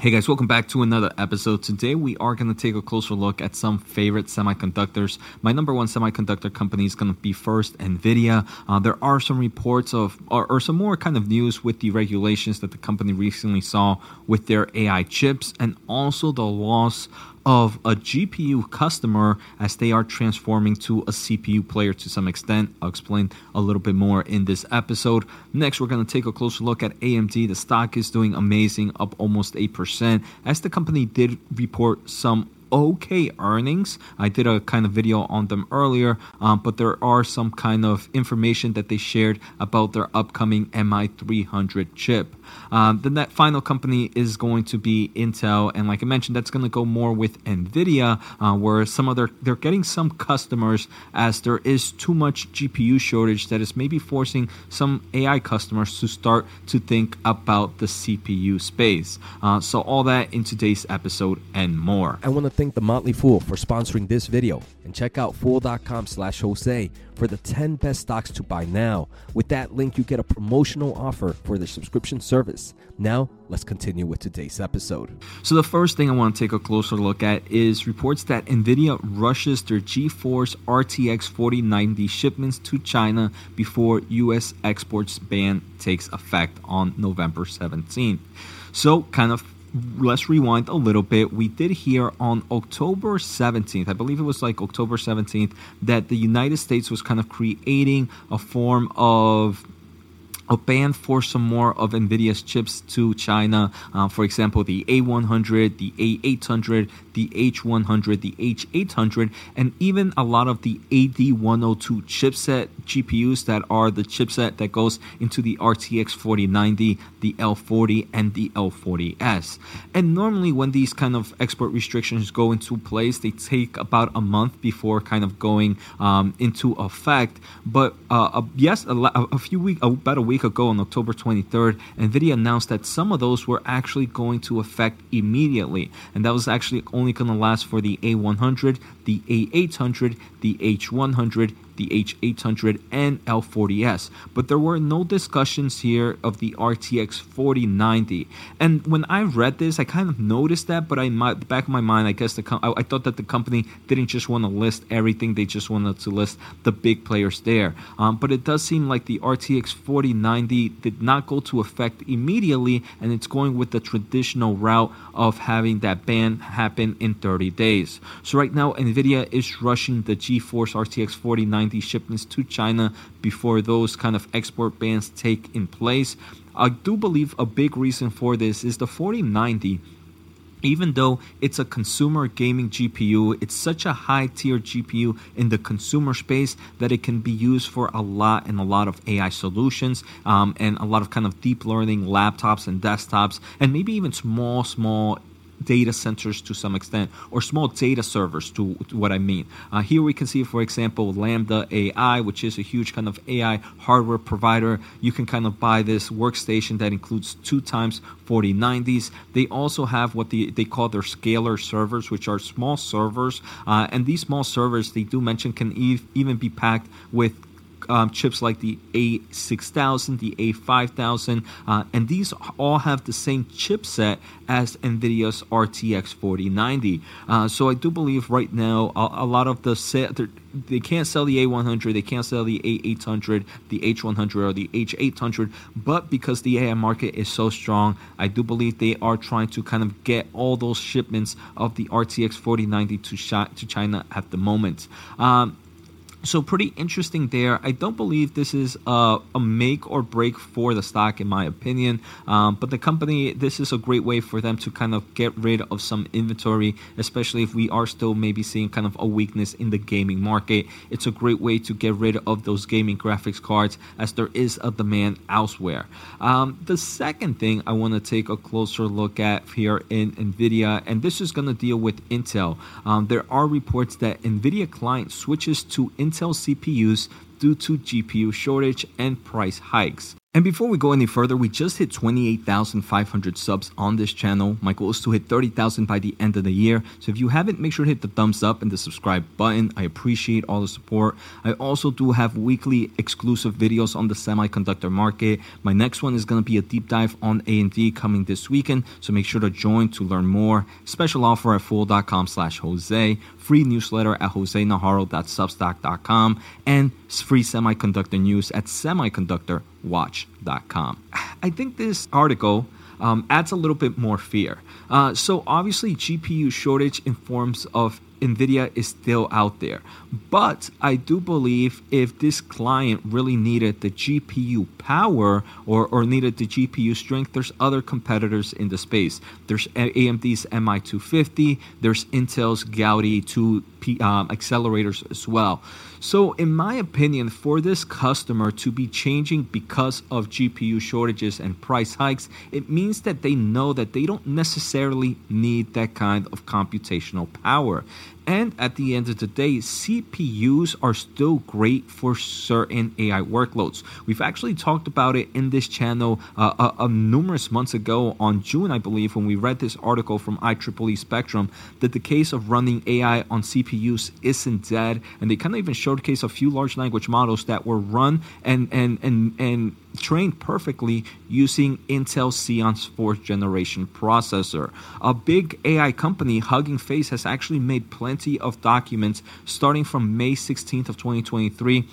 Hey guys, welcome back to another episode. Today we are going to take a closer look at some favorite semiconductors. My number one semiconductor company is going to be first NVIDIA. Uh, there are some reports of, or, or, some more kind of news with the regulations that the company recently saw with their AI chips and also the loss of a GPU customer as they are transforming to a CPU player to some extent. I'll explain a little bit more in this episode. Next, we're going to take a closer look at AMD. The stock is doing amazing, up almost 8%, as the company did report some okay earnings. I did a kind of video on them earlier, um, but there are some kind of information that they shared about their upcoming MI300 chip. Um, the net final company is going to be Intel, and like I mentioned, that's going to go more with Nvidia, uh, where some of their they're getting some customers as there is too much GPU shortage that is maybe forcing some AI customers to start to think about the CPU space. Uh, so all that in today's episode and more. I want to thank the Motley Fool for sponsoring this video, and check out fool.com slash Jose for the 10 best stocks to buy now. With that link, you get a promotional offer for the subscription service service. Now, let's continue with today's episode. So, the first thing I want to take a closer look at is reports that NVIDIA rushes their GeForce RTX 4090 shipments to China before U.S. exports ban takes effect on November 17th. So, kind of let's rewind a little bit. We did hear on October 17th, I believe it was like October 17th, that the United States was kind of creating a form of a ban for some more of NVIDIA's chips to China. Uh, for example, the A100, the A800, the H100, the H800, and even a lot of the AD102 chipset GPUs that are the chipset that goes into the RTX 4090, the L40, and the L40S. And normally, when these kind of export restrictions go into place, they take about a month before kind of going um, into effect. But uh, yes, a, a few weeks, about a week week ago on October 23rd, NVIDIA announced that some of those were actually going to affect immediately. And that was actually only going to last for the A100, the A800, the H100, the H800 and L40S, but there were no discussions here of the RTX 4090. And when I read this, I kind of noticed that, but I my back of my mind, I guess the com- I, I thought that the company didn't just want to list everything; they just wanted to list the big players there. Um, but it does seem like the RTX 4090 did not go to effect immediately, and it's going with the traditional route of having that ban happen in 30 days. So right now, Nvidia is rushing the GeForce RTX 4090 these shipments to China before those kind of export bans take in place. I do believe a big reason for this is the 4090 even though it's a consumer gaming GPU, it's such a high tier GPU in the consumer space that it can be used for a lot and a lot of AI solutions um, and a lot of kind of deep learning laptops and desktops and maybe even small, small data centers to some extent, or small data servers to, to what I mean. Uh, here we can see, for example, Lambda AI, which is a huge kind of AI hardware provider. You can kind of buy this workstation that includes two times 4090s. They also have what the, they call their scalar servers, which are small servers. Uh, and these small servers, they do mention, can e- even be packed with um, chips like the A6000, the A5000, uh, and these all have the same chipset as NVIDIA's RTX 4090. Uh, so I do believe right now a, a lot of the they can't sell the A100, they can't sell the A800, the H100, or the H800, but because the AI market is so strong, I do believe they are trying to kind of get all those shipments of the RTX 4090 to, to China at the moment. Um, so pretty interesting there. I don't believe this is a, a, make or break for the stock, in my opinion. Um, but the company, this is a great way for them to kind of get rid of some inventory, especially if we are still maybe seeing kind of a weakness in the gaming market. It's a great way to get rid of those gaming graphics cards, as there is a demand elsewhere. Um, the second thing I want to take a closer look at here in Nvidia, and this is going to deal with Intel. Um, there are reports that Nvidia client switches to Intel Intel CPUs due to GPU shortage and price hikes. And before we go any further, we just hit 28,500 subs on this channel. My goal is to hit 30,000 by the end of the year. So if you haven't, make sure to hit the thumbs up and the subscribe button. I appreciate all the support. I also do have weekly exclusive videos on the semiconductor market. My next one is going to be a deep dive on AMD coming this weekend. So make sure to join to learn more. Special offer at fool.com slash Jose free newsletter at josenajarro.substack.com, and free semiconductor news at semiconductorwatch.com. I think this article um, adds a little bit more fear. Uh, so obviously, GPU shortage in forms of NVIDIA is still out there. But I do believe if this client really needed the GPU power or, or needed the GPU strength, there's other competitors in the space. There's AMD's MI250, there's Intel's Gaudi 2 um, accelerators as well. So, in my opinion, for this customer to be changing because of GPU shortages and price hikes, it means that they know that they don't necessarily need that kind of computational power. And at the end of the day, CPUs are still great for certain AI workloads. We've actually talked about it in this channel uh, uh, uh, numerous months ago on June, I believe, when we read this article from IEEE Spectrum that the case of running AI on CPUs isn't dead. And they kind of even showcase a few large language models that were run and and and and trained perfectly using Intel Xeon's fourth generation processor. A big AI company, Hugging Face, has actually made plenty of documents starting from May 16th of 2023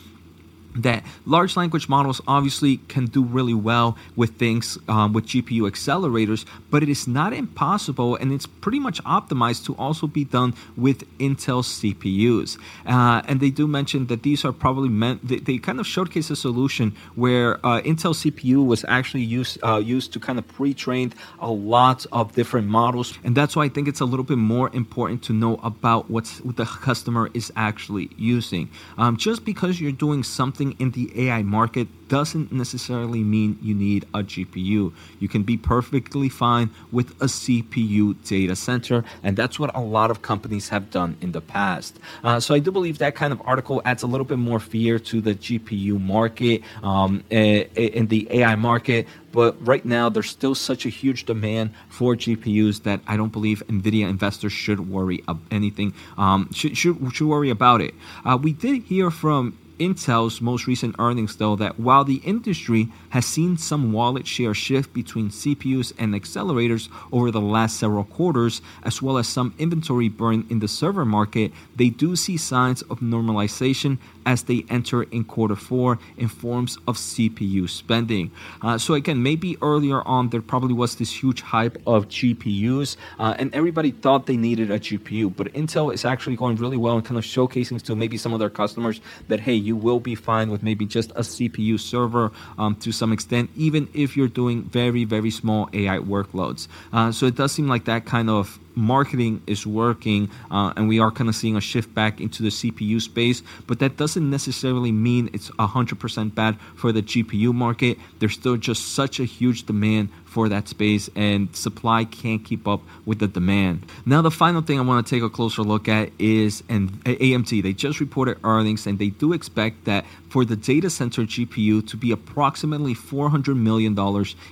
that large language models obviously can do really well with things um, with GPU accelerators, but it is not impossible and it's pretty much optimized to also be done with Intel CPUs. Uh, and they do mention that these are probably meant, they, they kind of showcase a solution where uh, Intel CPU was actually used, uh, used to kind of pre train a lot of different models. And that's why I think it's a little bit more important to know about what's, what the customer is actually using. Um, just because you're doing something in the AI market doesn't necessarily mean you need a GPU. You can be perfectly fine with a CPU data center, and that's what a lot of companies have done in the past. Uh, so I do believe that kind of article adds a little bit more fear to the GPU market um, in the AI market. But right now, there's still such a huge demand for GPUs that I don't believe NVIDIA investors should worry about anything. Um, should, should, should worry about it. Uh, we did hear from Intel's most recent earnings, though, that while the industry has seen some wallet share shift between CPUs and accelerators over the last several quarters, as well as some inventory burn in the server market, they do see signs of normalization as they enter in quarter four in forms of CPU spending. Uh, so, again, maybe earlier on there probably was this huge hype of GPUs, uh, and everybody thought they needed a GPU, but Intel is actually going really well and kind of showcasing to maybe some of their customers that, hey, you will be fine with maybe just a CPU server um, to some extent, even if you're doing very, very small AI workloads. Uh, so it does seem like that kind of marketing is working uh, and we are kind of seeing a shift back into the CPU space, but that doesn't necessarily mean it's 100% bad for the GPU market. There's still just such a huge demand for that space, and supply can't keep up with the demand. Now, the final thing I want to take a closer look at is and AMD. They just reported earnings, and they do expect that for the data center GPU to be approximately $400 million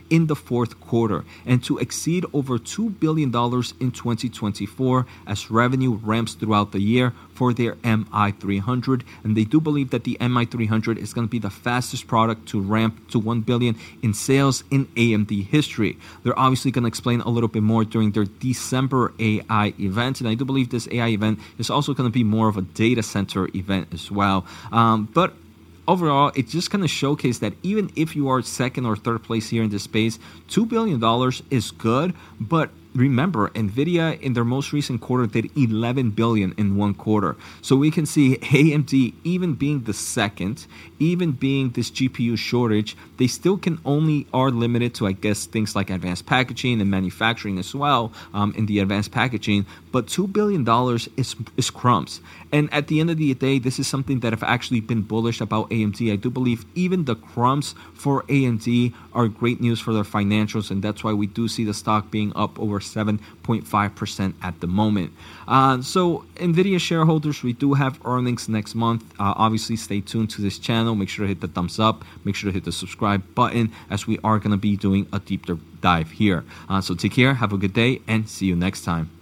in the fourth quarter and to exceed over $2 billion in 2024 as revenue ramps throughout the year for their MI300. And they do believe that the MI300 is going to be the fastest product to ramp to 1 billion in sales in AMD history. They're obviously going to explain a little bit more during their December AI event. And I do believe this AI event is also going to be more of a data center event as well. Um, but overall, it just kind of showcased that even if you are second or third place here in this space, $2 billion is good, but remember nvidia in their most recent quarter did 11 billion in one quarter. So we can see amd even being the second even being this gpu shortage they still can only are limited to i guess things like advanced packaging and manufacturing as well um, in the advanced packaging. But $2 billion is, is crumbs. And at the end of the day this is something that i've actually been bullish about amd i do believe even the crumbs for amd are great news for their financials and that's why we do see the stock being up over 7.5% at the moment. Uh, so, NVIDIA shareholders, we do have earnings next month. Uh, obviously, stay tuned to this channel. Make sure to hit the thumbs up. Make sure to hit the subscribe button as we are going to be doing a deeper dive here. Uh, so, take care, have a good day, and see you next time.